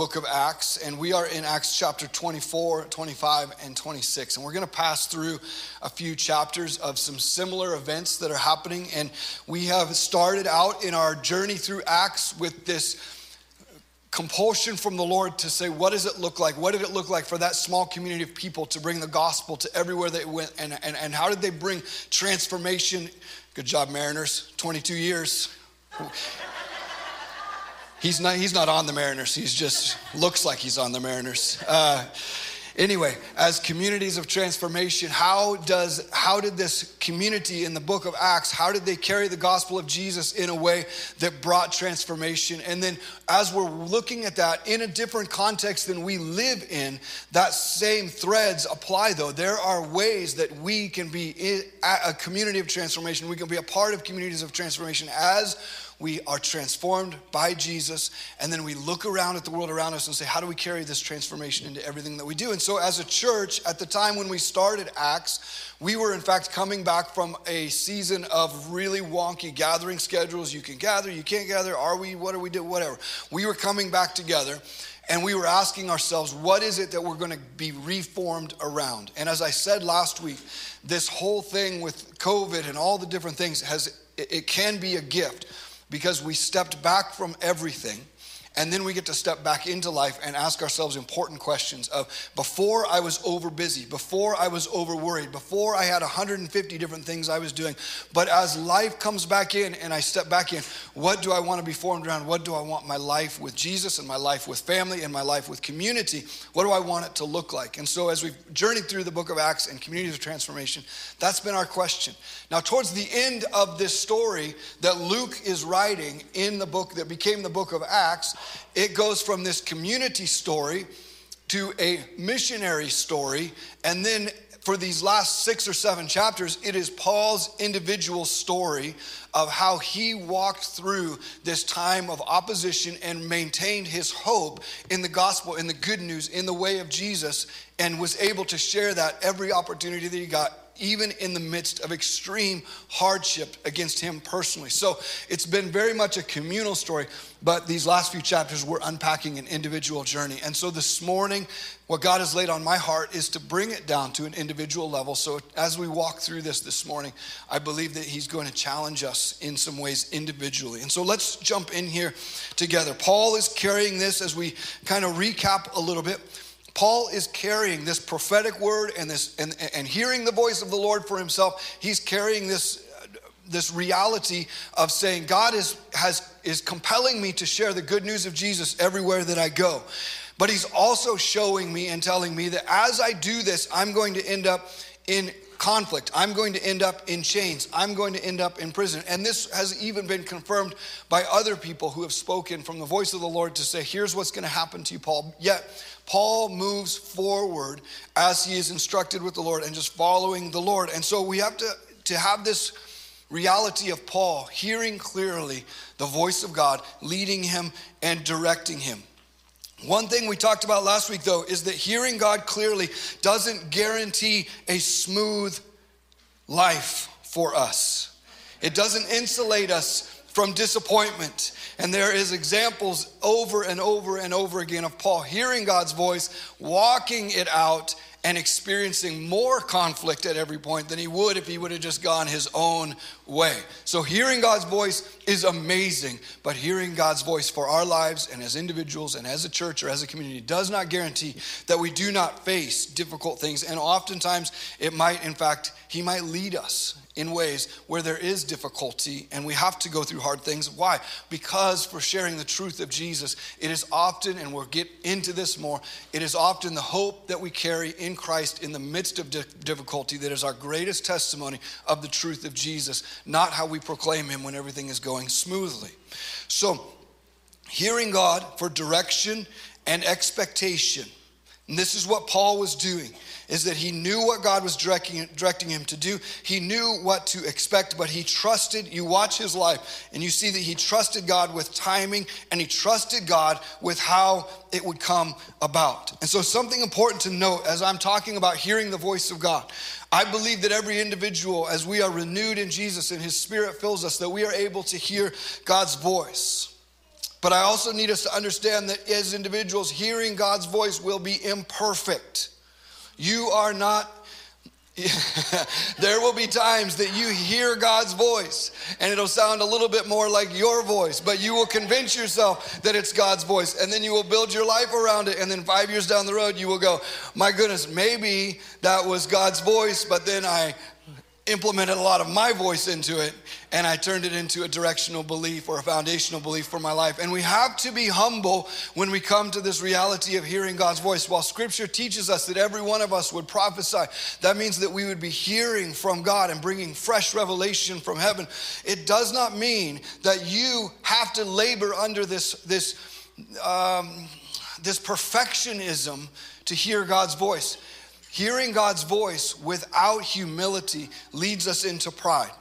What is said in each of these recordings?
book of Acts. And we are in Acts chapter 24, 25, and 26. And we're going to pass through a few chapters of some similar events that are happening. And we have started out in our journey through Acts with this compulsion from the Lord to say, what does it look like? What did it look like for that small community of people to bring the gospel to everywhere they went? And, and, and how did they bring transformation? Good job, Mariners. 22 years. He's not, he's not on the Mariners. He's just looks like he's on the Mariners. Uh, anyway, as communities of transformation, how does how did this community in the book of Acts, how did they carry the gospel of Jesus in a way that brought transformation? And then as we're looking at that in a different context than we live in, that same threads apply though. There are ways that we can be a community of transformation. We can be a part of communities of transformation as we are transformed by Jesus, and then we look around at the world around us and say, How do we carry this transformation into everything that we do? And so, as a church, at the time when we started Acts, we were in fact coming back from a season of really wonky gathering schedules. You can gather, you can't gather. Are we? What are we doing? Whatever. We were coming back together. And we were asking ourselves, what is it that we're going to be reformed around? And as I said last week, this whole thing with COVID and all the different things has, it can be a gift because we stepped back from everything and then we get to step back into life and ask ourselves important questions of before I was over busy, before I was over worried, before I had 150 different things I was doing. But as life comes back in and I step back in, what do I want to be formed around? What do I want my life with Jesus and my life with family and my life with community? What do I want it to look like? And so as we've journeyed through the book of Acts and communities of transformation, that's been our question. Now, towards the end of this story that Luke is writing in the book that became the book of Acts, it goes from this community story to a missionary story. And then for these last six or seven chapters, it is Paul's individual story of how he walked through this time of opposition and maintained his hope in the gospel, in the good news, in the way of Jesus, and was able to share that every opportunity that he got even in the midst of extreme hardship against him personally. So it's been very much a communal story, but these last few chapters we're unpacking an individual journey. And so this morning, what God has laid on my heart is to bring it down to an individual level. So as we walk through this this morning, I believe that He's going to challenge us in some ways individually. And so let's jump in here together. Paul is carrying this as we kind of recap a little bit. Paul is carrying this prophetic word and this and, and hearing the voice of the Lord for himself. He's carrying this this reality of saying God is has is compelling me to share the good news of Jesus everywhere that I go. But he's also showing me and telling me that as I do this, I'm going to end up in conflict. I'm going to end up in chains. I'm going to end up in prison. And this has even been confirmed by other people who have spoken from the voice of the Lord to say, here's what's going to happen to you, Paul. Yet, Paul moves forward as he is instructed with the Lord and just following the Lord. And so we have to, to have this reality of Paul hearing clearly the voice of God, leading him and directing him. One thing we talked about last week, though, is that hearing God clearly doesn't guarantee a smooth life for us. It doesn't insulate us from disappointment. And there is examples over and over and over again of Paul hearing God's voice, walking it out, and experiencing more conflict at every point than he would if he would have just gone his own way. So, hearing God's voice is amazing, but hearing God's voice for our lives and as individuals and as a church or as a community does not guarantee that we do not face difficult things. And oftentimes, it might, in fact, he might lead us in ways where there is difficulty and we have to go through hard things. Why? Because for sharing the truth of Jesus, it is often, and we'll get into this more, it is often the hope that we carry in Christ in the midst of difficulty that is our greatest testimony of the truth of Jesus, not how we proclaim Him when everything is going smoothly. So, hearing God for direction and expectation. And this is what Paul was doing is that he knew what God was directing, directing him to do. He knew what to expect, but he trusted. You watch his life, and you see that he trusted God with timing and he trusted God with how it would come about. And so, something important to note as I'm talking about hearing the voice of God, I believe that every individual, as we are renewed in Jesus and his spirit fills us, that we are able to hear God's voice. But I also need us to understand that as individuals, hearing God's voice will be imperfect. You are not there will be times that you hear God's voice and it'll sound a little bit more like your voice, but you will convince yourself that it's God's voice and then you will build your life around it. And then five years down the road, you will go, My goodness, maybe that was God's voice, but then I implemented a lot of my voice into it and I turned it into a directional belief or a foundational belief for my life. And we have to be humble when we come to this reality of hearing God's voice. While scripture teaches us that every one of us would prophesy, that means that we would be hearing from God and bringing fresh revelation from heaven. It does not mean that you have to labor under this, this, um, this perfectionism to hear God's voice. Hearing God's voice without humility leads us into pride.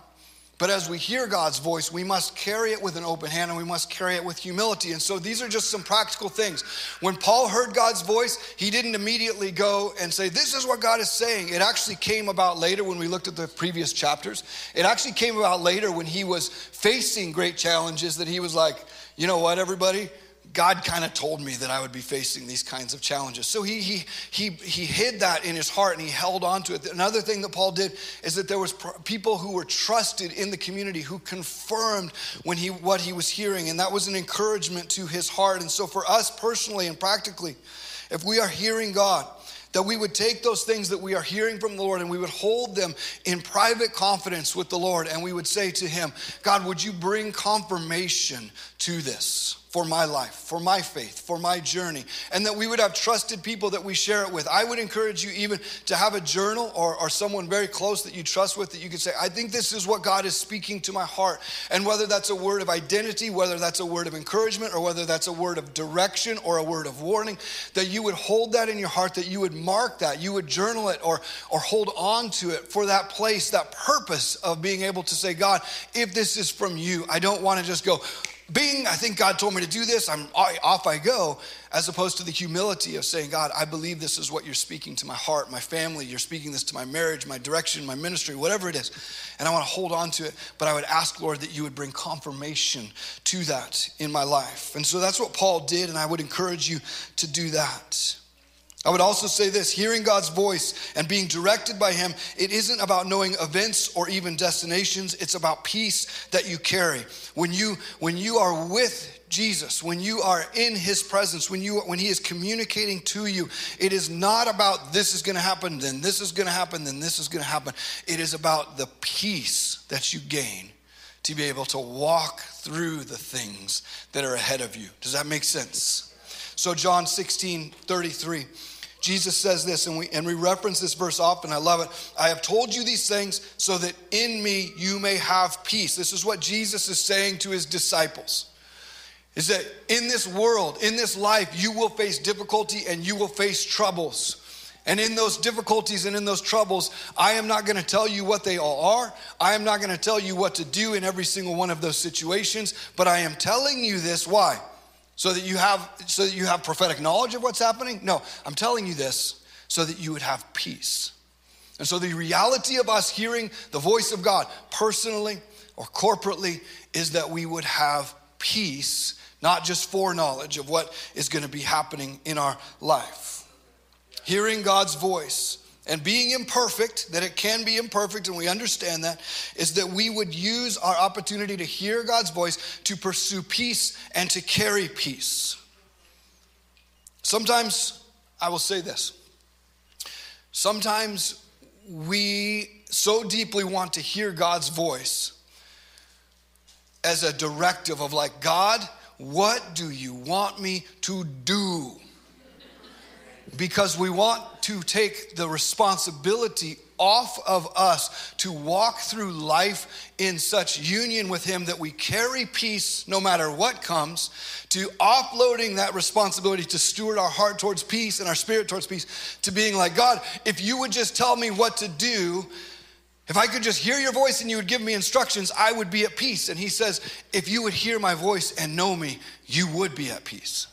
But as we hear God's voice, we must carry it with an open hand and we must carry it with humility. And so these are just some practical things. When Paul heard God's voice, he didn't immediately go and say, This is what God is saying. It actually came about later when we looked at the previous chapters. It actually came about later when he was facing great challenges that he was like, You know what, everybody? God kind of told me that I would be facing these kinds of challenges. So he, he, he, he hid that in his heart and he held on to it. Another thing that Paul did is that there was people who were trusted in the community who confirmed when he, what he was hearing. And that was an encouragement to his heart. And so for us personally and practically, if we are hearing God, that we would take those things that we are hearing from the Lord and we would hold them in private confidence with the Lord and we would say to Him, God, would you bring confirmation to this? For my life, for my faith, for my journey, and that we would have trusted people that we share it with. I would encourage you even to have a journal or, or someone very close that you trust with that you could say, I think this is what God is speaking to my heart. And whether that's a word of identity, whether that's a word of encouragement, or whether that's a word of direction or a word of warning, that you would hold that in your heart, that you would mark that, you would journal it or, or hold on to it for that place, that purpose of being able to say, God, if this is from you, I don't want to just go, Bing, I think God told me to do this. I'm off I go, as opposed to the humility of saying, God, I believe this is what you're speaking to my heart, my family. You're speaking this to my marriage, my direction, my ministry, whatever it is. And I want to hold on to it. But I would ask, Lord, that you would bring confirmation to that in my life. And so that's what Paul did. And I would encourage you to do that. I would also say this hearing God's voice and being directed by Him, it isn't about knowing events or even destinations. It's about peace that you carry. When you, when you are with Jesus, when you are in His presence, when, you, when He is communicating to you, it is not about this is going to happen, then this is going to happen, then this is going to happen. It is about the peace that you gain to be able to walk through the things that are ahead of you. Does that make sense? So, John 16 33. Jesus says this, and we, and we reference this verse often. I love it. I have told you these things so that in me you may have peace. This is what Jesus is saying to his disciples. Is that in this world, in this life, you will face difficulty and you will face troubles. And in those difficulties and in those troubles, I am not going to tell you what they all are. I am not going to tell you what to do in every single one of those situations, but I am telling you this. Why? So that you have so that you have prophetic knowledge of what's happening? No i'm telling you this so that you would have peace. And so the reality of us hearing the voice of god personally or corporately is that we would have peace not just foreknowledge of what is going to be happening in our life. Hearing god's voice and being imperfect, that it can be imperfect, and we understand that, is that we would use our opportunity to hear God's voice to pursue peace and to carry peace. Sometimes, I will say this sometimes we so deeply want to hear God's voice as a directive of, like, God, what do you want me to do? because we want to take the responsibility off of us to walk through life in such union with Him that we carry peace no matter what comes, to offloading that responsibility to steward our heart towards peace and our spirit towards peace, to being like, God, if you would just tell me what to do, if I could just hear your voice and you would give me instructions, I would be at peace. And He says, if you would hear my voice and know me, you would be at peace.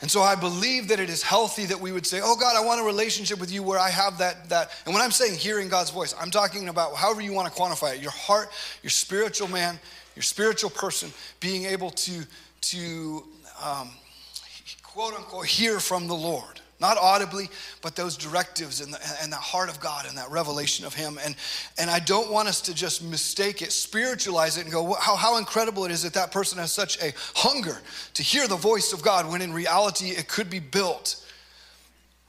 And so I believe that it is healthy that we would say, Oh God, I want a relationship with you where I have that, that. And when I'm saying hearing God's voice, I'm talking about however you want to quantify it your heart, your spiritual man, your spiritual person being able to, to um, quote unquote, hear from the Lord not audibly, but those directives and the, and the heart of God and that revelation of Him. And, and I don't want us to just mistake it, spiritualize it, and go, how, how incredible it is that that person has such a hunger to hear the voice of God, when in reality it could be built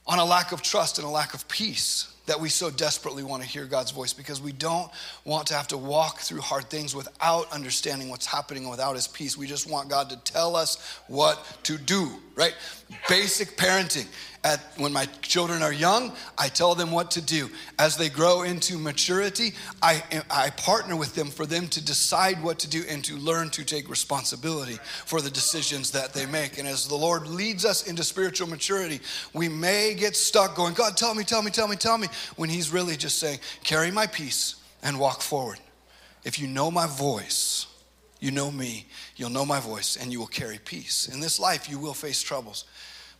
on a lack of trust and a lack of peace that we so desperately want to hear God's voice because we don't want to have to walk through hard things without understanding what's happening without His peace. We just want God to tell us what to do, right? Basic parenting. At, when my children are young, I tell them what to do. As they grow into maturity, I, I partner with them for them to decide what to do and to learn to take responsibility for the decisions that they make. And as the Lord leads us into spiritual maturity, we may get stuck going, God, tell me, tell me, tell me, tell me, when He's really just saying, carry my peace and walk forward. If you know my voice, you know me, you'll know my voice, and you will carry peace. In this life, you will face troubles.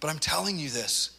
But I'm telling you this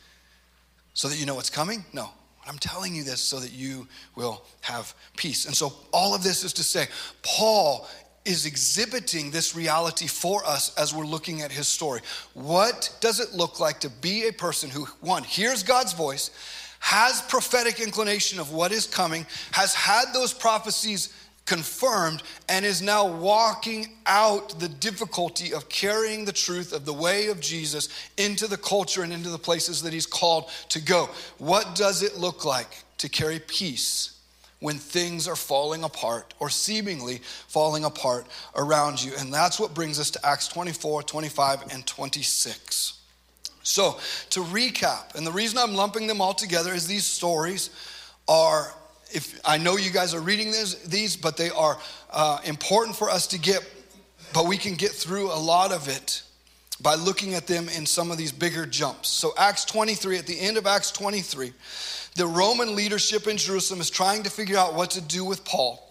so that you know what's coming? No. I'm telling you this so that you will have peace. And so, all of this is to say, Paul is exhibiting this reality for us as we're looking at his story. What does it look like to be a person who, one, hears God's voice, has prophetic inclination of what is coming, has had those prophecies confirmed and is now walking out the difficulty of carrying the truth of the way of Jesus into the culture and into the places that he's called to go. What does it look like to carry peace when things are falling apart or seemingly falling apart around you? And that's what brings us to Acts 24, 25, and 26. So, to recap, and the reason I'm lumping them all together is these stories are if I know you guys are reading this, these, but they are uh, important for us to get, but we can get through a lot of it by looking at them in some of these bigger jumps. So, Acts 23, at the end of Acts 23, the Roman leadership in Jerusalem is trying to figure out what to do with Paul.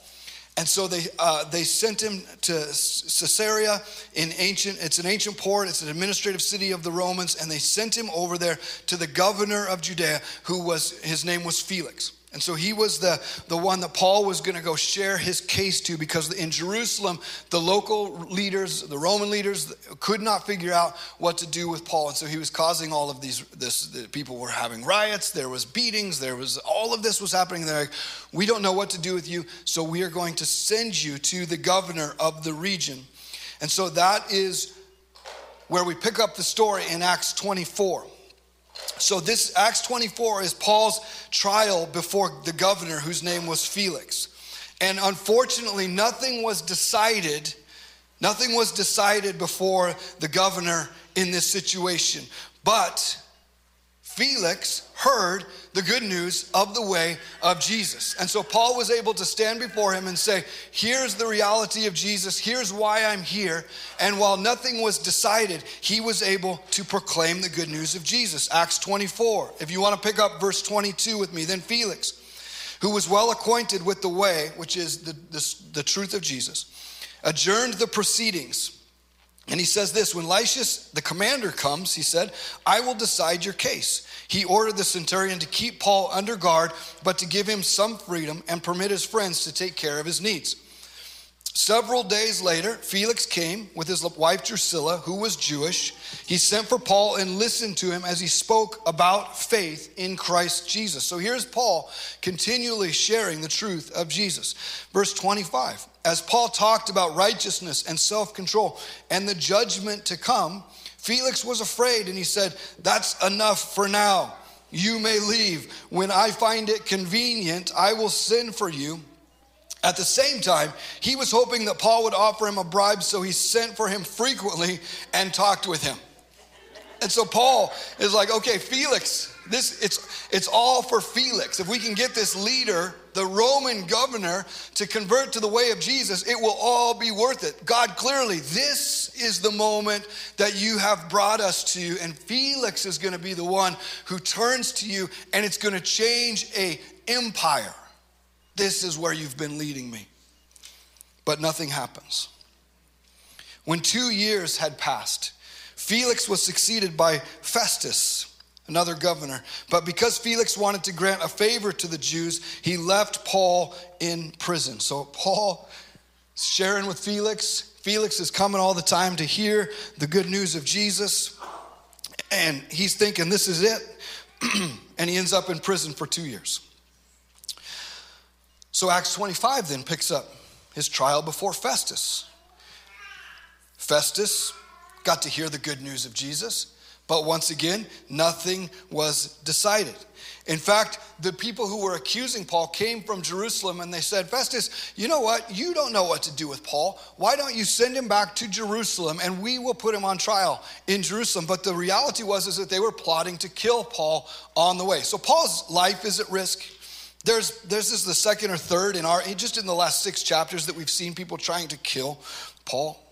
And so they, uh, they sent him to Caesarea in ancient, it's an ancient port, it's an administrative city of the Romans, and they sent him over there to the governor of Judea, who was, his name was Felix. And so he was the, the one that Paul was going to go share his case to because in Jerusalem, the local leaders, the Roman leaders, could not figure out what to do with Paul. And so he was causing all of these, this, the people were having riots, there was beatings, there was, all of this was happening. They're like, we don't know what to do with you, so we are going to send you to the governor of the region. And so that is where we pick up the story in Acts 24. So, this Acts 24 is Paul's trial before the governor, whose name was Felix. And unfortunately, nothing was decided. Nothing was decided before the governor in this situation. But Felix heard the good news of the way of Jesus. And so Paul was able to stand before him and say, Here's the reality of Jesus, here's why I'm here. And while nothing was decided, he was able to proclaim the good news of Jesus. Acts 24. If you want to pick up verse 22 with me, then Felix, who was well acquainted with the way, which is the, the, the truth of Jesus, adjourned the proceedings and he says this when Lysias, the commander, comes, he said, I will decide your case. He ordered the centurion to keep Paul under guard, but to give him some freedom and permit his friends to take care of his needs. Several days later, Felix came with his wife Drusilla, who was Jewish. He sent for Paul and listened to him as he spoke about faith in Christ Jesus. So here's Paul continually sharing the truth of Jesus. Verse 25 As Paul talked about righteousness and self control and the judgment to come, Felix was afraid and he said, That's enough for now. You may leave. When I find it convenient, I will send for you at the same time, he was hoping that Paul would offer him a bribe, so he sent for him frequently and talked with him. And so Paul is like, okay, Felix, this it's it's all for Felix. If we can get this leader, the Roman governor, to convert to the way of Jesus, it will all be worth it. God, clearly, this is the moment that you have brought us to, and Felix is going to be the one who turns to you, and it's going to change a empire. This is where you've been leading me. But nothing happens. When two years had passed, Felix was succeeded by Festus, another governor. But because Felix wanted to grant a favor to the Jews, he left Paul in prison. So Paul sharing with Felix. Felix is coming all the time to hear the good news of Jesus. And he's thinking, this is it. and he ends up in prison for two years. So Acts 25 then picks up his trial before Festus. Festus got to hear the good news of Jesus, but once again, nothing was decided. In fact, the people who were accusing Paul came from Jerusalem and they said, Festus, you know what? You don't know what to do with Paul. Why don't you send him back to Jerusalem and we will put him on trial in Jerusalem? But the reality was is that they were plotting to kill Paul on the way. So Paul's life is at risk. There's, there's this the second or third in our just in the last six chapters that we've seen people trying to kill Paul.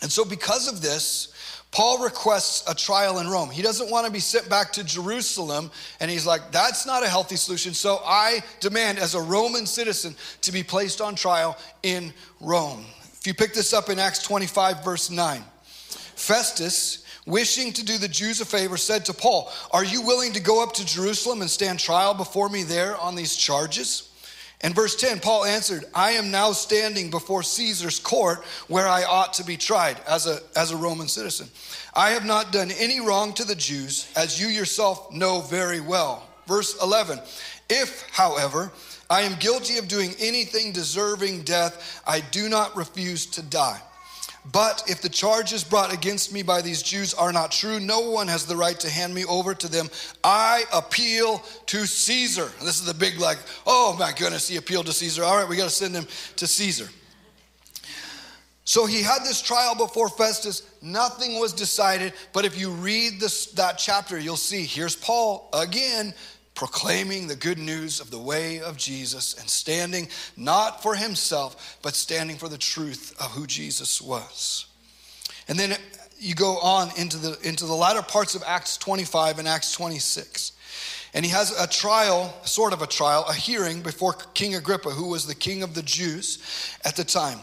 And so because of this, Paul requests a trial in Rome. He doesn't want to be sent back to Jerusalem, and he's like, that's not a healthy solution. So I demand, as a Roman citizen, to be placed on trial in Rome. If you pick this up in Acts 25, verse 9, Festus, wishing to do the Jews a favor, said to Paul, Are you willing to go up to Jerusalem and stand trial before me there on these charges? And verse 10, Paul answered, I am now standing before Caesar's court where I ought to be tried as a, as a Roman citizen. I have not done any wrong to the Jews, as you yourself know very well. Verse 11, if, however, I am guilty of doing anything deserving death, I do not refuse to die. But if the charges brought against me by these Jews are not true, no one has the right to hand me over to them. I appeal to Caesar. this is the big, like, oh my goodness, he appealed to Caesar. All right, we got to send him to Caesar. So he had this trial before Festus. Nothing was decided. But if you read this, that chapter, you'll see here's Paul again proclaiming the good news of the way of Jesus and standing not for himself, but standing for the truth of who Jesus was. And then you go on into the, into the latter parts of Acts 25 and Acts 26. And he has a trial, sort of a trial, a hearing before King Agrippa, who was the king of the Jews at the time.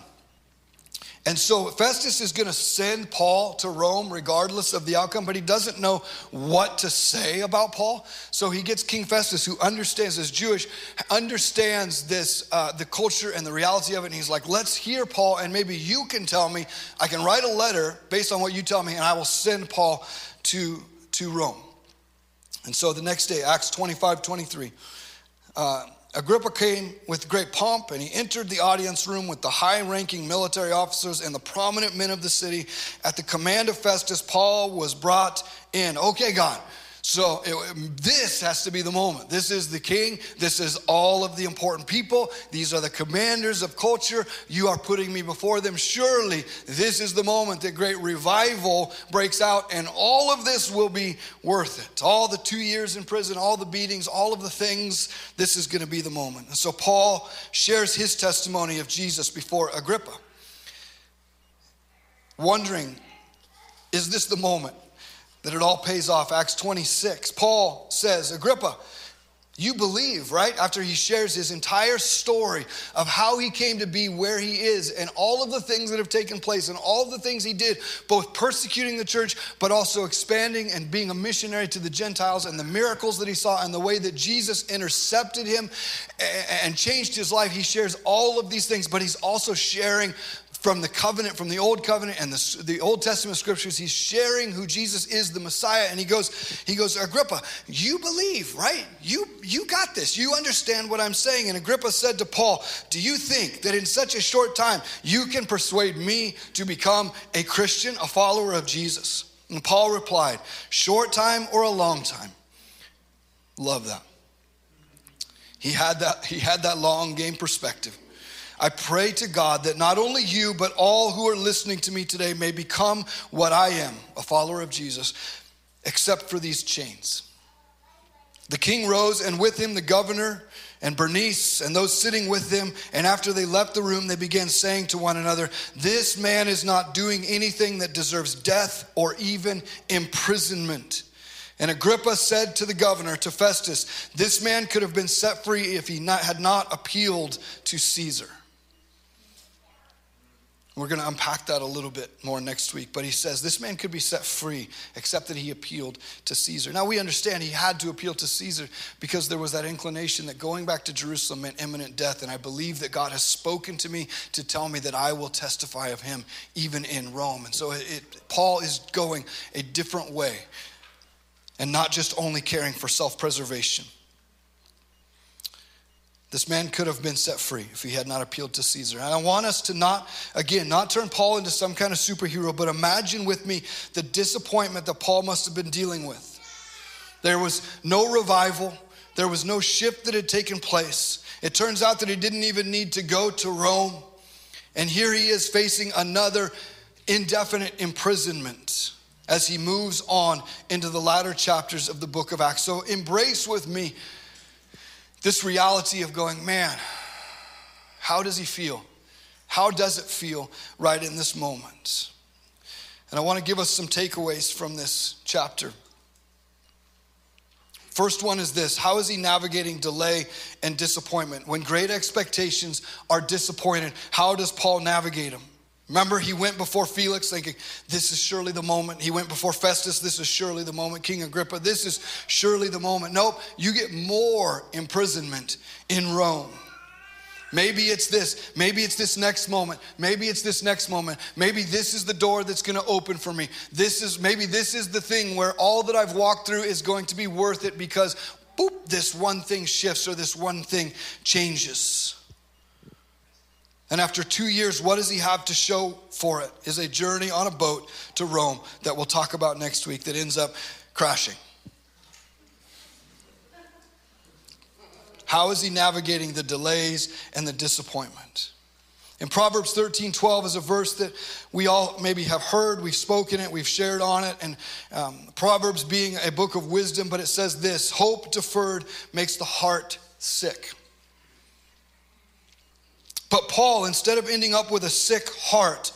And so Festus is going to send Paul to Rome regardless of the outcome, but he doesn't know what to say about Paul. So he gets King Festus, who understands, as Jewish, understands this, uh, the culture and the reality of it. And he's like, let's hear Paul, and maybe you can tell me. I can write a letter based on what you tell me, and I will send Paul to, to Rome. And so the next day, Acts 25, 23. Uh, Agrippa came with great pomp and he entered the audience room with the high ranking military officers and the prominent men of the city. At the command of Festus, Paul was brought in. Okay, God, so it, this has to be the moment. This is the king. This is all of the important people. These are the commanders of culture. You are putting me before them. Surely this is the moment that great revival breaks out, and all of this will be worth it. All the two years in prison, all the beatings, all of the things, this is going to be the moment. And so Paul shares his testimony of Jesus before Agrippa, wondering, is this the moment? That it all pays off. Acts 26. Paul says, Agrippa, you believe, right? After he shares his entire story of how he came to be where he is and all of the things that have taken place and all the things he did, both persecuting the church, but also expanding and being a missionary to the Gentiles and the miracles that he saw and the way that Jesus intercepted him and changed his life. He shares all of these things, but he's also sharing from the covenant, from the old covenant and the, the Old Testament scriptures. He's sharing who Jesus is, the Messiah. And he goes, he goes, Agrippa, you believe, right? You, you got this. You understand what I'm saying. And Agrippa said to Paul, Do you think that in such a short time you can persuade me to become a Christian, a follower of Jesus? And Paul replied, Short time or a long time? Love that. He had that, he had that long game perspective. I pray to God that not only you, but all who are listening to me today may become what I am, a follower of Jesus, except for these chains. The king rose, and with him the governor and Bernice and those sitting with them. And after they left the room, they began saying to one another, This man is not doing anything that deserves death or even imprisonment. And Agrippa said to the governor, to Festus, This man could have been set free if he not, had not appealed to Caesar. We're going to unpack that a little bit more next week. But he says this man could be set free except that he appealed to Caesar. Now we understand he had to appeal to Caesar because there was that inclination that going back to Jerusalem meant imminent death. And I believe that God has spoken to me to tell me that I will testify of him even in Rome. And so it, Paul is going a different way and not just only caring for self preservation. This man could have been set free if he had not appealed to Caesar. And I want us to not, again, not turn Paul into some kind of superhero, but imagine with me the disappointment that Paul must have been dealing with. There was no revival, there was no shift that had taken place. It turns out that he didn't even need to go to Rome. And here he is facing another indefinite imprisonment as he moves on into the latter chapters of the book of Acts. So embrace with me this reality of going, man, how does he feel? How does it feel right in this moment? And I want to give us some takeaways from this chapter. First one is this How is he navigating delay and disappointment? When great expectations are disappointed, how does Paul navigate them? Remember, he went before Felix thinking, This is surely the moment. He went before Festus, This is surely the moment. King Agrippa, This is surely the moment. Nope, you get more imprisonment in Rome. Maybe it's this. Maybe it's this next moment. Maybe it's this next moment. Maybe this is the door that's going to open for me. This is maybe this is the thing where all that I've walked through is going to be worth it because boop, this one thing shifts or this one thing changes. And after two years, what does he have to show for it? Is a journey on a boat to Rome that we'll talk about next week that ends up crashing. How is he navigating the delays and the disappointment? In Proverbs 13 12 is a verse that we all maybe have heard, we've spoken it, we've shared on it. And um, Proverbs being a book of wisdom, but it says this hope deferred makes the heart sick. But Paul, instead of ending up with a sick heart,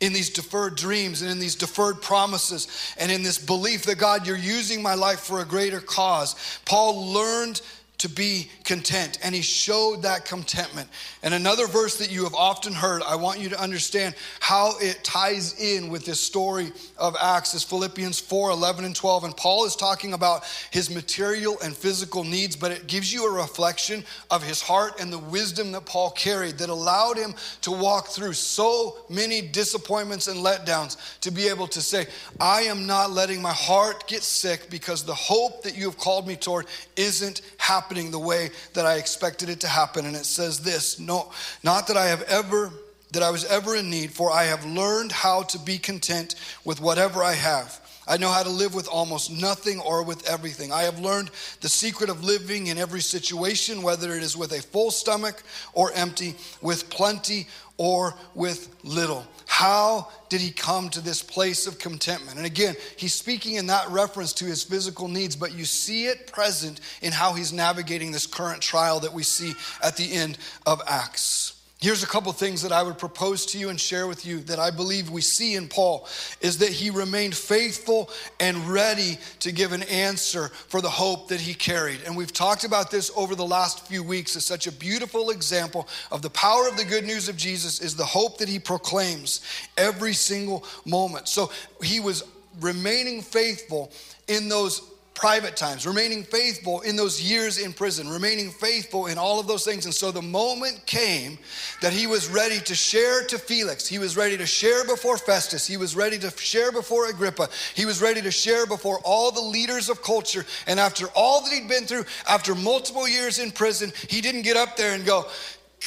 in these deferred dreams and in these deferred promises and in this belief that God, you're using my life for a greater cause. Paul learned to be content. And he showed that contentment. And another verse that you have often heard, I want you to understand how it ties in with this story of Acts is Philippians 4 11 and 12. And Paul is talking about his material and physical needs, but it gives you a reflection of his heart and the wisdom that Paul carried that allowed him to walk through so many disappointments and letdowns to be able to say, I am not letting my heart get sick because the hope that you have called me toward isn't happening happening the way that I expected it to happen. And it says this no, not that I have ever that I was ever in need, for I have learned how to be content with whatever I have. I know how to live with almost nothing or with everything. I have learned the secret of living in every situation, whether it is with a full stomach or empty, with plenty or with little. How did he come to this place of contentment? And again, he's speaking in that reference to his physical needs, but you see it present in how he's navigating this current trial that we see at the end of Acts. Here's a couple things that I would propose to you and share with you that I believe we see in Paul is that he remained faithful and ready to give an answer for the hope that he carried. And we've talked about this over the last few weeks as such a beautiful example of the power of the good news of Jesus is the hope that he proclaims every single moment. So he was remaining faithful in those private times, remaining faithful in those years in prison, remaining faithful in all of those things. And so the moment came that he was ready to share to Felix, he was ready to share before Festus, he was ready to share before Agrippa, he was ready to share before all the leaders of culture. And after all that he'd been through, after multiple years in prison, he didn't get up there and go,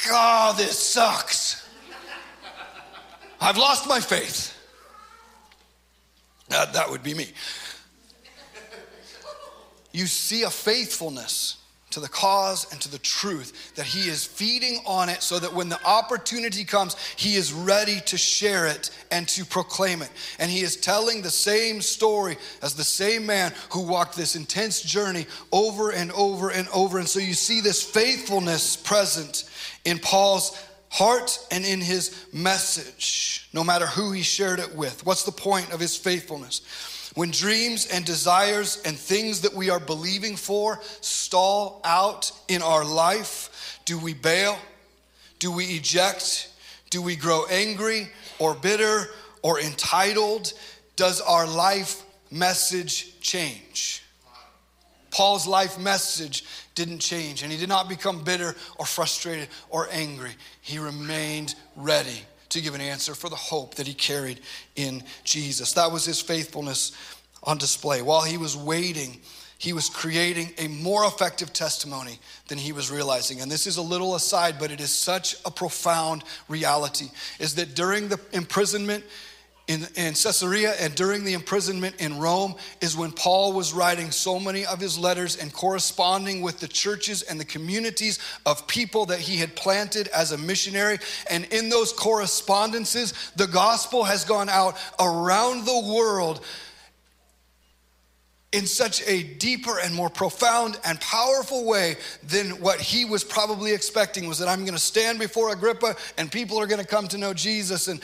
God, this sucks. I've lost my faith. That, that would be me you see a faithfulness to the cause and to the truth that he is feeding on it so that when the opportunity comes, he is ready to share it and to proclaim it. And he is telling the same story as the same man who walked this intense journey over and over and over. And so you see this faithfulness present in Paul's heart and in his message, no matter who he shared it with. What's the point of his faithfulness? When dreams and desires and things that we are believing for stall out in our life, do we bail? Do we eject? Do we grow angry or bitter or entitled? Does our life message change? Paul's life message didn't change, and he did not become bitter or frustrated or angry. He remained ready to give an answer for the hope that he carried in Jesus. That was his faithfulness on display. While he was waiting, he was creating a more effective testimony than he was realizing. And this is a little aside, but it is such a profound reality is that during the imprisonment, in, in Caesarea and during the imprisonment in Rome is when Paul was writing so many of his letters and corresponding with the churches and the communities of people that he had planted as a missionary. And in those correspondences, the gospel has gone out around the world in such a deeper and more profound and powerful way than what he was probably expecting was that I'm going to stand before Agrippa and people are going to come to know Jesus and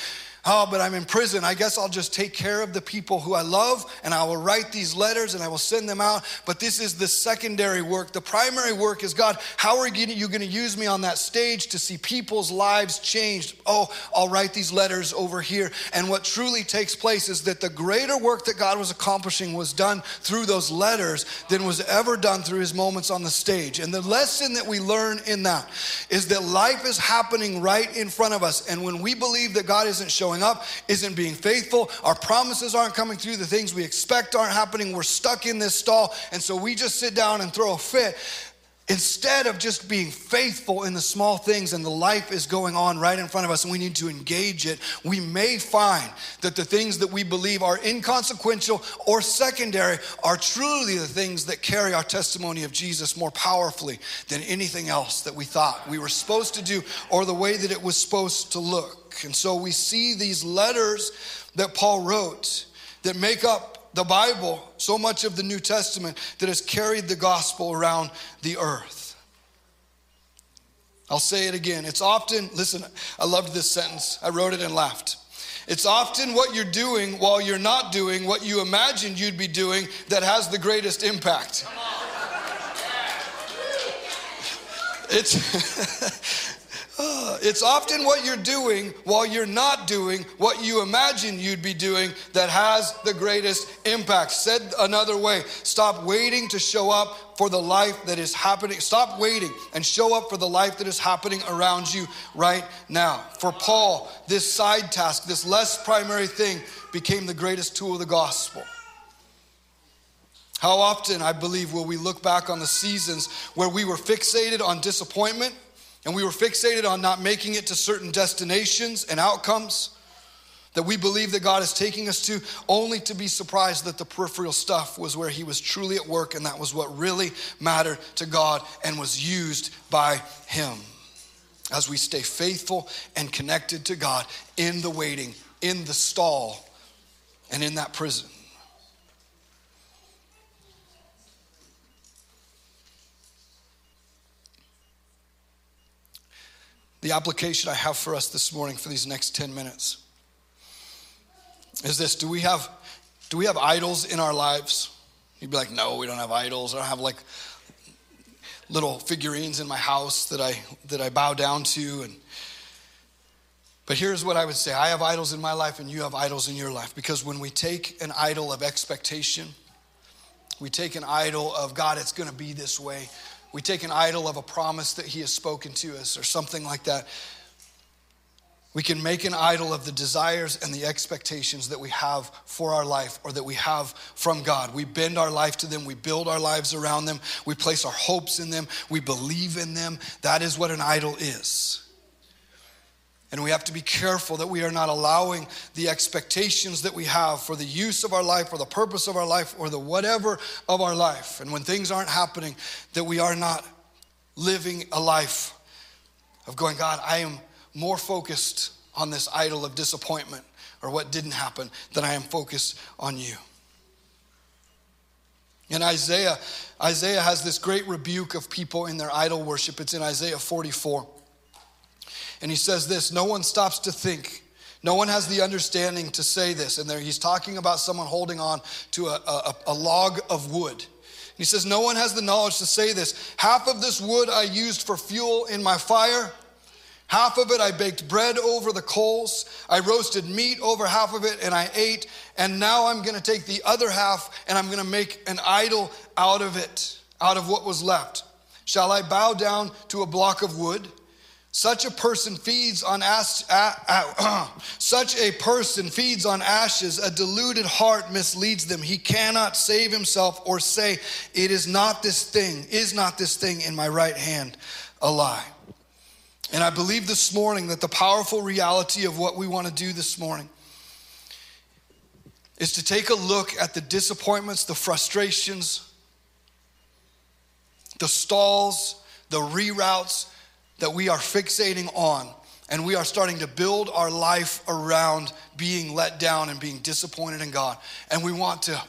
Oh, but I'm in prison. I guess I'll just take care of the people who I love and I will write these letters and I will send them out. But this is the secondary work. The primary work is God, how are you going to use me on that stage to see people's lives changed? Oh, I'll write these letters over here. And what truly takes place is that the greater work that God was accomplishing was done through those letters than was ever done through his moments on the stage. And the lesson that we learn in that is that life is happening right in front of us. And when we believe that God isn't showing up, isn't being faithful, our promises aren't coming through, the things we expect aren't happening, we're stuck in this stall, and so we just sit down and throw a fit. Instead of just being faithful in the small things and the life is going on right in front of us and we need to engage it, we may find that the things that we believe are inconsequential or secondary are truly the things that carry our testimony of Jesus more powerfully than anything else that we thought we were supposed to do or the way that it was supposed to look. And so we see these letters that Paul wrote that make up the Bible, so much of the New Testament that has carried the gospel around the earth. I'll say it again. It's often, listen, I loved this sentence. I wrote it and laughed. It's often what you're doing while you're not doing what you imagined you'd be doing that has the greatest impact. It's It's often what you're doing while you're not doing what you imagine you'd be doing that has the greatest impact. Said another way, stop waiting to show up for the life that is happening. Stop waiting and show up for the life that is happening around you right now. For Paul, this side task, this less primary thing, became the greatest tool of the gospel. How often, I believe, will we look back on the seasons where we were fixated on disappointment and we were fixated on not making it to certain destinations and outcomes that we believe that God is taking us to, only to be surprised that the peripheral stuff was where He was truly at work and that was what really mattered to God and was used by Him. As we stay faithful and connected to God in the waiting, in the stall, and in that prison. The application I have for us this morning for these next 10 minutes is this. Do we have do we have idols in our lives? You'd be like no we don't have idols. I don't have like little figurines in my house that i that i bow down to and but here's what i would say. I have idols in my life and you have idols in your life because when we take an idol of expectation we take an idol of god it's going to be this way we take an idol of a promise that he has spoken to us or something like that. We can make an idol of the desires and the expectations that we have for our life or that we have from God. We bend our life to them, we build our lives around them, we place our hopes in them, we believe in them. That is what an idol is. And we have to be careful that we are not allowing the expectations that we have for the use of our life or the purpose of our life or the whatever of our life. And when things aren't happening, that we are not living a life of going, God, I am more focused on this idol of disappointment or what didn't happen than I am focused on you. In Isaiah, Isaiah has this great rebuke of people in their idol worship. It's in Isaiah 44. And he says this no one stops to think. No one has the understanding to say this. And there he's talking about someone holding on to a, a, a log of wood. He says, No one has the knowledge to say this. Half of this wood I used for fuel in my fire, Half of it I baked bread over the coals. I roasted meat over half of it and I ate. And now I'm going to take the other half and I'm going to make an idol out of it, out of what was left. Shall I bow down to a block of wood? Such a person feeds on such a person feeds on ashes. A deluded heart misleads them. He cannot save himself or say, "It is not this thing, is not this thing in my right hand a lie." And I believe this morning that the powerful reality of what we want to do this morning is to take a look at the disappointments, the frustrations, the stalls, the reroutes that we are fixating on. And we are starting to build our life around being let down and being disappointed in God. And we want to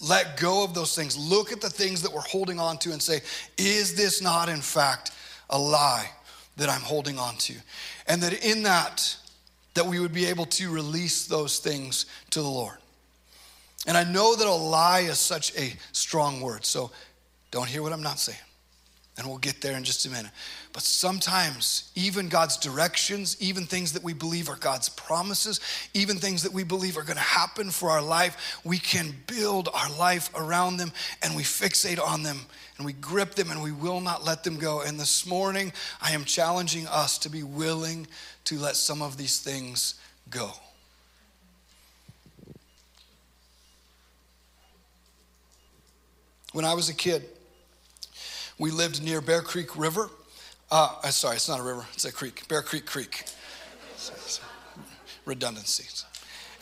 let go of those things. Look at the things that we're holding on to and say, is this not, in fact, a lie that I'm holding on to? And that in that, that we would be able to release those things to the Lord. And I know that a lie is such a strong word, so don't hear what I'm not saying. And we'll get there in just a minute. But sometimes, even God's directions, even things that we believe are God's promises, even things that we believe are going to happen for our life, we can build our life around them and we fixate on them and we grip them and we will not let them go. And this morning, I am challenging us to be willing to let some of these things go. When I was a kid, we lived near Bear Creek River. Uh, uh, sorry, it's not a river, it's a creek, Bear Creek Creek. Redundancies.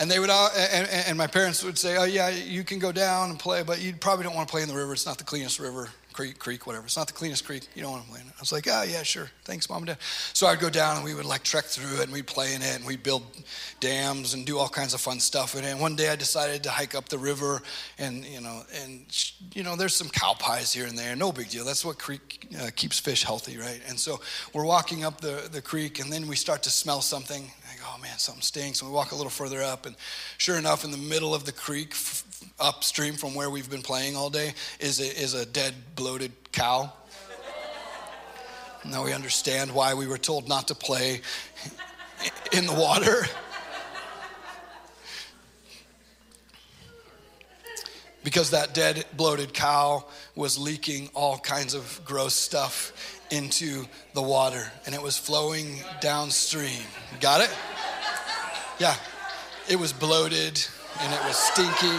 And they would, and, and my parents would say, "Oh yeah, you can go down and play, but you probably don't want to play in the river. It's not the cleanest river creek, creek, whatever. It's not the cleanest creek. You don't want to play in it. I was like, oh, yeah, sure. Thanks, mom and dad. So I'd go down and we would like trek through it and we'd play in it and we'd build dams and do all kinds of fun stuff. And one day I decided to hike up the river and, you know, and, you know, there's some cow pies here and there. No big deal. That's what creek uh, keeps fish healthy, right? And so we're walking up the, the creek and then we start to smell something. Man, something stinks. And we walk a little further up and sure enough, in the middle of the creek, upstream from where we've been playing all day is a, is a dead, bloated cow. Now we understand why we were told not to play in the water. because that dead, bloated cow was leaking all kinds of gross stuff into the water and it was flowing downstream. Got it? Yeah. It was bloated and it was stinky.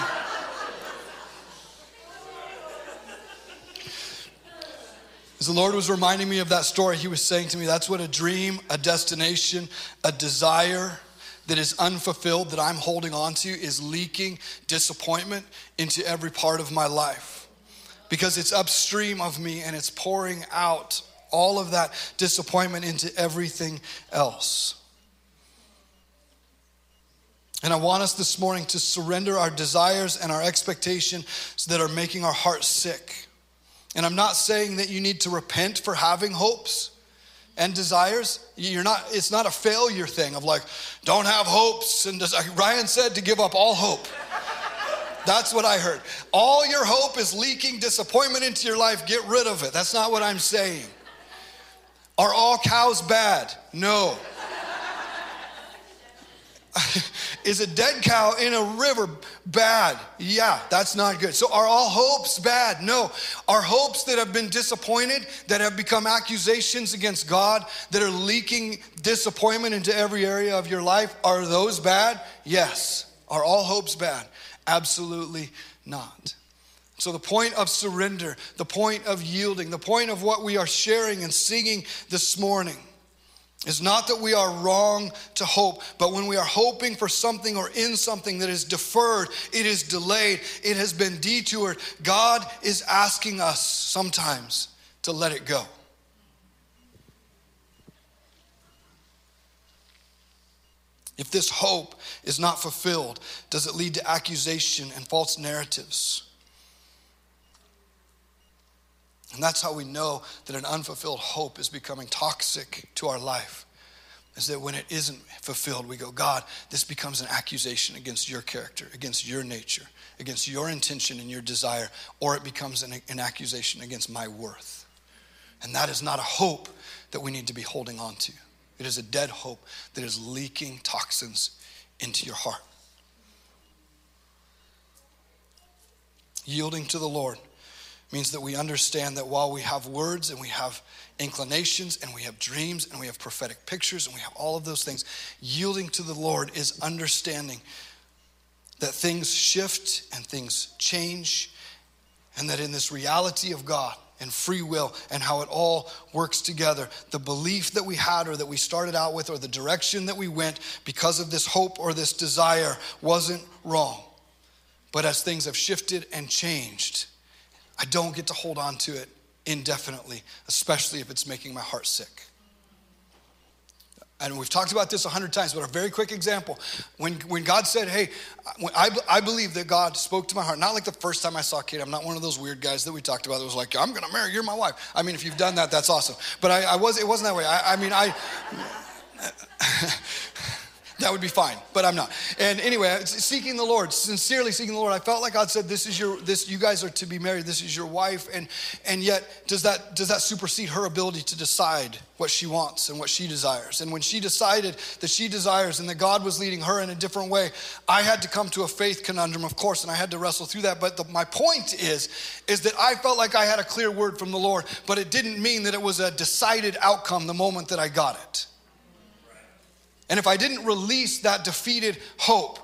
As the Lord was reminding me of that story, He was saying to me, that's what a dream, a destination, a desire that is unfulfilled that I'm holding on to is leaking disappointment into every part of my life. Because it's upstream of me and it's pouring out all of that disappointment into everything else. And I want us this morning to surrender our desires and our expectations that are making our hearts sick. And I'm not saying that you need to repent for having hopes and desires. You're not, it's not a failure thing of like, don't have hopes. And des- Ryan said to give up all hope. That's what I heard. All your hope is leaking disappointment into your life. Get rid of it. That's not what I'm saying. Are all cows bad? No. is a dead cow in a river bad? Yeah, that's not good. So, are all hopes bad? No. Are hopes that have been disappointed, that have become accusations against God, that are leaking disappointment into every area of your life, are those bad? Yes. Are all hopes bad? Absolutely not. So, the point of surrender, the point of yielding, the point of what we are sharing and singing this morning is not that we are wrong to hope, but when we are hoping for something or in something that is deferred, it is delayed, it has been detoured, God is asking us sometimes to let it go. If this hope is not fulfilled, does it lead to accusation and false narratives? And that's how we know that an unfulfilled hope is becoming toxic to our life. Is that when it isn't fulfilled, we go, God, this becomes an accusation against your character, against your nature, against your intention and your desire, or it becomes an, an accusation against my worth. And that is not a hope that we need to be holding on to. It is a dead hope that is leaking toxins into your heart. Yielding to the Lord means that we understand that while we have words and we have inclinations and we have dreams and we have prophetic pictures and we have all of those things, yielding to the Lord is understanding that things shift and things change, and that in this reality of God, and free will and how it all works together. The belief that we had or that we started out with or the direction that we went because of this hope or this desire wasn't wrong. But as things have shifted and changed, I don't get to hold on to it indefinitely, especially if it's making my heart sick and we've talked about this a hundred times, but a very quick example. When, when God said, Hey, I, I believe that God spoke to my heart, not like the first time I saw Kate. I'm not one of those weird guys that we talked about that was like, I'm going to marry, you're my wife. I mean, if you've done that, that's awesome. But I, I was, it wasn't that way. I, I mean, I. that would be fine but i'm not. And anyway seeking the lord sincerely seeking the lord. I felt like god said this is your this you guys are to be married. This is your wife. And and yet does that does that supersede her ability to decide what she wants and what she desires? And when she decided that she desires and that god was leading her in a different way i had to come to a faith conundrum of course and i had to wrestle through that. But the, my point is is that i felt like i had a clear word from the lord but it didn't mean that it was a decided outcome the moment that i got it and if I didn't release that defeated hope,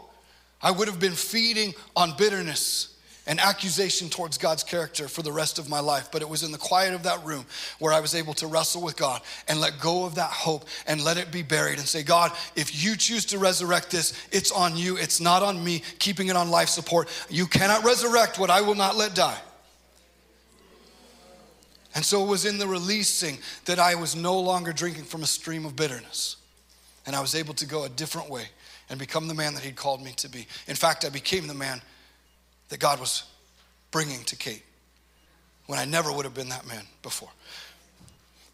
I would have been feeding on bitterness and accusation towards God's character for the rest of my life. But it was in the quiet of that room where I was able to wrestle with God and let go of that hope and let it be buried and say, God, if you choose to resurrect this, it's on you. It's not on me keeping it on life support. You cannot resurrect what I will not let die. And so it was in the releasing that I was no longer drinking from a stream of bitterness. And I was able to go a different way and become the man that He'd called me to be. In fact, I became the man that God was bringing to Kate when I never would have been that man before.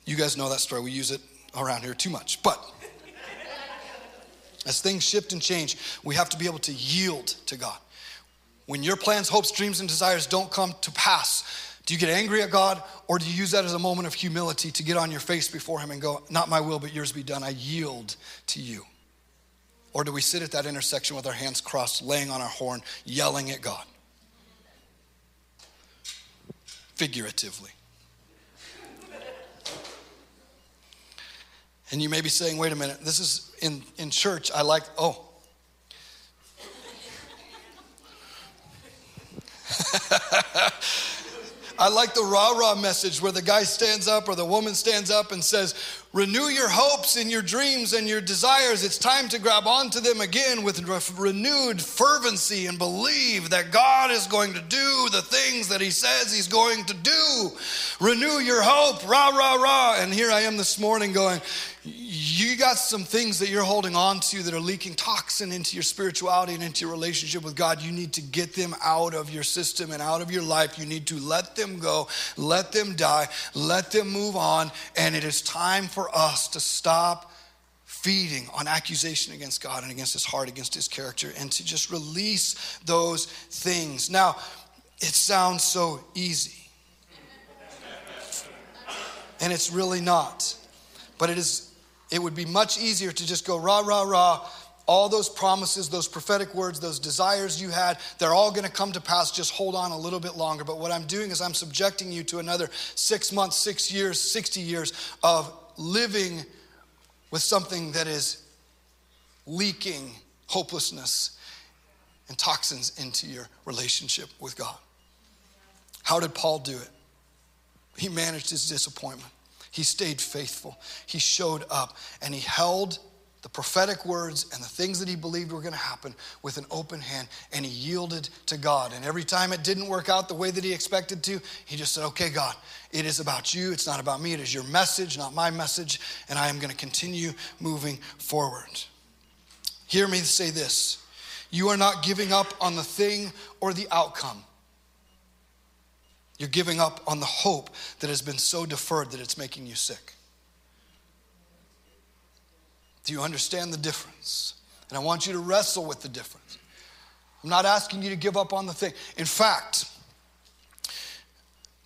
You guys know that story. We use it around here too much. But as things shift and change, we have to be able to yield to God. When your plans, hopes, dreams, and desires don't come to pass, do you get angry at God or do you use that as a moment of humility to get on your face before Him and go, Not my will, but yours be done? I yield to you. Or do we sit at that intersection with our hands crossed, laying on our horn, yelling at God? Figuratively. And you may be saying, wait a minute, this is in, in church, I like, oh. I like the rah rah message where the guy stands up or the woman stands up and says, Renew your hopes and your dreams and your desires. It's time to grab onto them again with renewed fervency and believe that God is going to do the things that He says He's going to do. Renew your hope, rah, rah, rah. And here I am this morning going, you got some things that you're holding on to that are leaking toxin into your spirituality and into your relationship with God. You need to get them out of your system and out of your life. You need to let them go, let them die, let them move on. And it is time for us to stop feeding on accusation against God and against his heart, against his character, and to just release those things. Now, it sounds so easy. And it's really not. But it is it would be much easier to just go rah, rah, rah. All those promises, those prophetic words, those desires you had, they're all going to come to pass. Just hold on a little bit longer. But what I'm doing is I'm subjecting you to another six months, six years, 60 years of living with something that is leaking hopelessness and toxins into your relationship with God. How did Paul do it? He managed his disappointment. He stayed faithful. He showed up and he held the prophetic words and the things that he believed were going to happen with an open hand and he yielded to God. And every time it didn't work out the way that he expected to, he just said, Okay, God, it is about you. It's not about me. It is your message, not my message. And I am going to continue moving forward. Hear me say this you are not giving up on the thing or the outcome. You're giving up on the hope that has been so deferred that it's making you sick. Do you understand the difference? And I want you to wrestle with the difference. I'm not asking you to give up on the thing. In fact,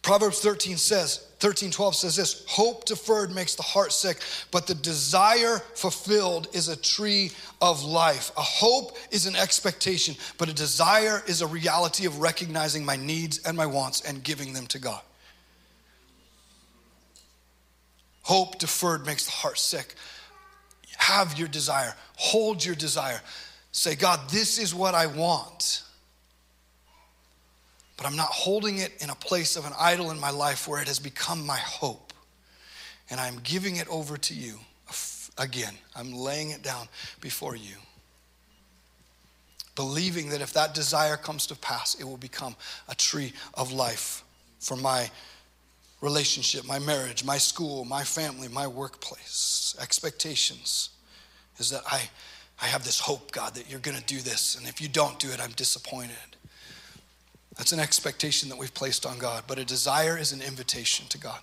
Proverbs 13 says, 13, 12 says this Hope deferred makes the heart sick, but the desire fulfilled is a tree of life. A hope is an expectation, but a desire is a reality of recognizing my needs and my wants and giving them to God. Hope deferred makes the heart sick. Have your desire, hold your desire. Say, God, this is what I want but I'm not holding it in a place of an idol in my life where it has become my hope. And I'm giving it over to you again. I'm laying it down before you. Believing that if that desire comes to pass, it will become a tree of life for my relationship, my marriage, my school, my family, my workplace. Expectations is that I, I have this hope, God, that you're going to do this. And if you don't do it, I'm disappointed. That's an expectation that we've placed on God. But a desire is an invitation to God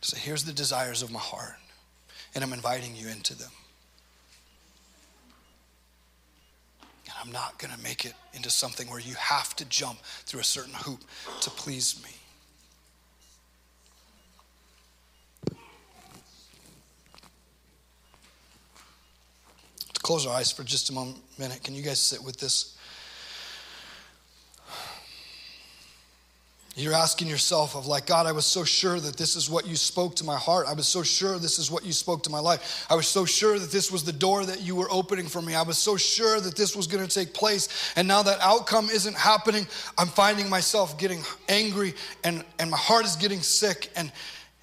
to say, here's the desires of my heart, and I'm inviting you into them. And I'm not going to make it into something where you have to jump through a certain hoop to please me. To close our eyes for just a moment, can you guys sit with this? You're asking yourself of like, God, I was so sure that this is what you spoke to my heart. I was so sure this is what you spoke to my life. I was so sure that this was the door that you were opening for me. I was so sure that this was going to take place. And now that outcome isn't happening, I'm finding myself getting angry and, and my heart is getting sick and,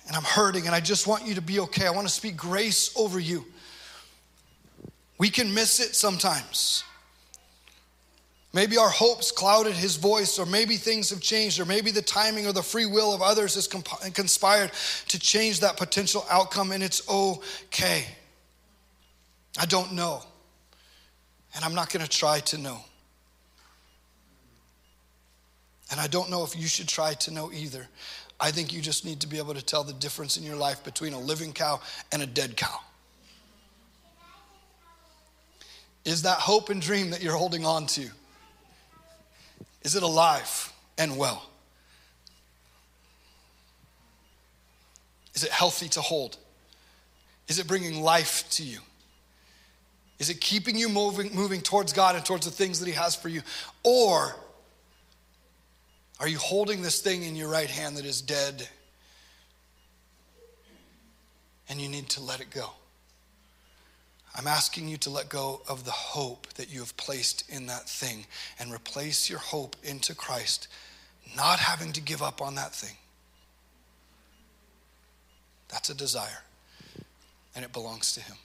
and I'm hurting. And I just want you to be okay. I want to speak grace over you. We can miss it sometimes. Maybe our hopes clouded his voice, or maybe things have changed, or maybe the timing or the free will of others has conspired to change that potential outcome, and it's okay. I don't know, and I'm not going to try to know. And I don't know if you should try to know either. I think you just need to be able to tell the difference in your life between a living cow and a dead cow. Is that hope and dream that you're holding on to? Is it alive and well? Is it healthy to hold? Is it bringing life to you? Is it keeping you moving, moving towards God and towards the things that He has for you? Or are you holding this thing in your right hand that is dead and you need to let it go? I'm asking you to let go of the hope that you have placed in that thing and replace your hope into Christ, not having to give up on that thing. That's a desire, and it belongs to Him.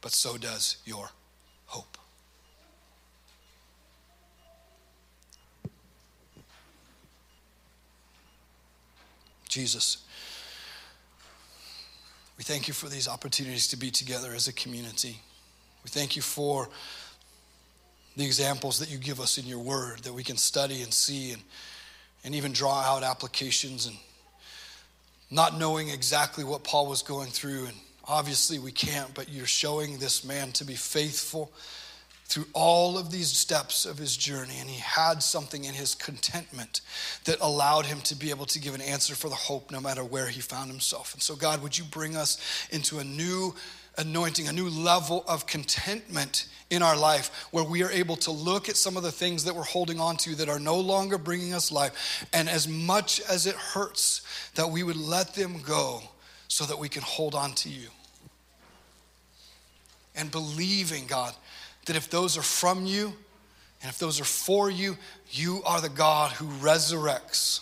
But so does your hope. Jesus we thank you for these opportunities to be together as a community. We thank you for the examples that you give us in your word that we can study and see and, and even draw out applications and not knowing exactly what Paul was going through. And obviously we can't, but you're showing this man to be faithful through all of these steps of his journey, and he had something in his contentment that allowed him to be able to give an answer for the hope no matter where he found himself. And so, God, would you bring us into a new anointing, a new level of contentment in our life where we are able to look at some of the things that we're holding on to that are no longer bringing us life. And as much as it hurts, that we would let them go so that we can hold on to you. And believing, God, that if those are from you and if those are for you, you are the God who resurrects.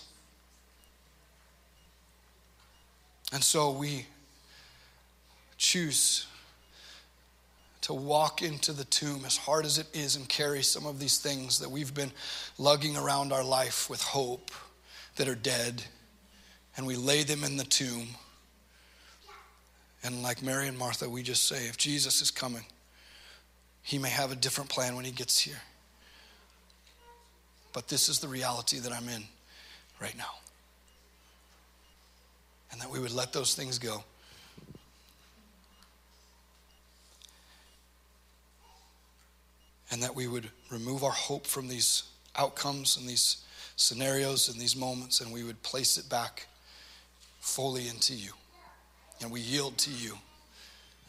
And so we choose to walk into the tomb as hard as it is and carry some of these things that we've been lugging around our life with hope that are dead, and we lay them in the tomb. And like Mary and Martha, we just say, if Jesus is coming, he may have a different plan when he gets here. But this is the reality that I'm in right now. And that we would let those things go. And that we would remove our hope from these outcomes and these scenarios and these moments, and we would place it back fully into you. And we yield to you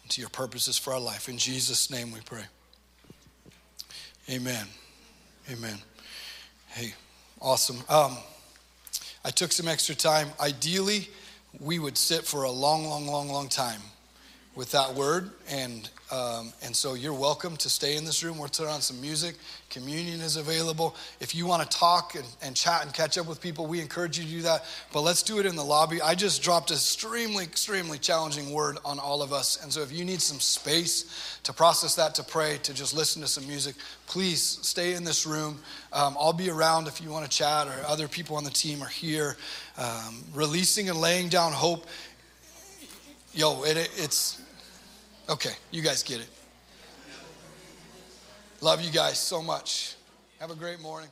and to your purposes for our life. In Jesus' name we pray. Amen. Amen. Hey, awesome. Um, I took some extra time. Ideally, we would sit for a long, long, long, long time with that word. And, um, and so you're welcome to stay in this room. We'll turn on some music. Communion is available. If you want to talk and, and chat and catch up with people, we encourage you to do that. But let's do it in the lobby. I just dropped an extremely, extremely challenging word on all of us. And so if you need some space to process that, to pray, to just listen to some music, please stay in this room. Um, I'll be around if you want to chat, or other people on the team are here. Um, releasing and laying down hope Yo, it, it's okay. You guys get it. Love you guys so much. Have a great morning.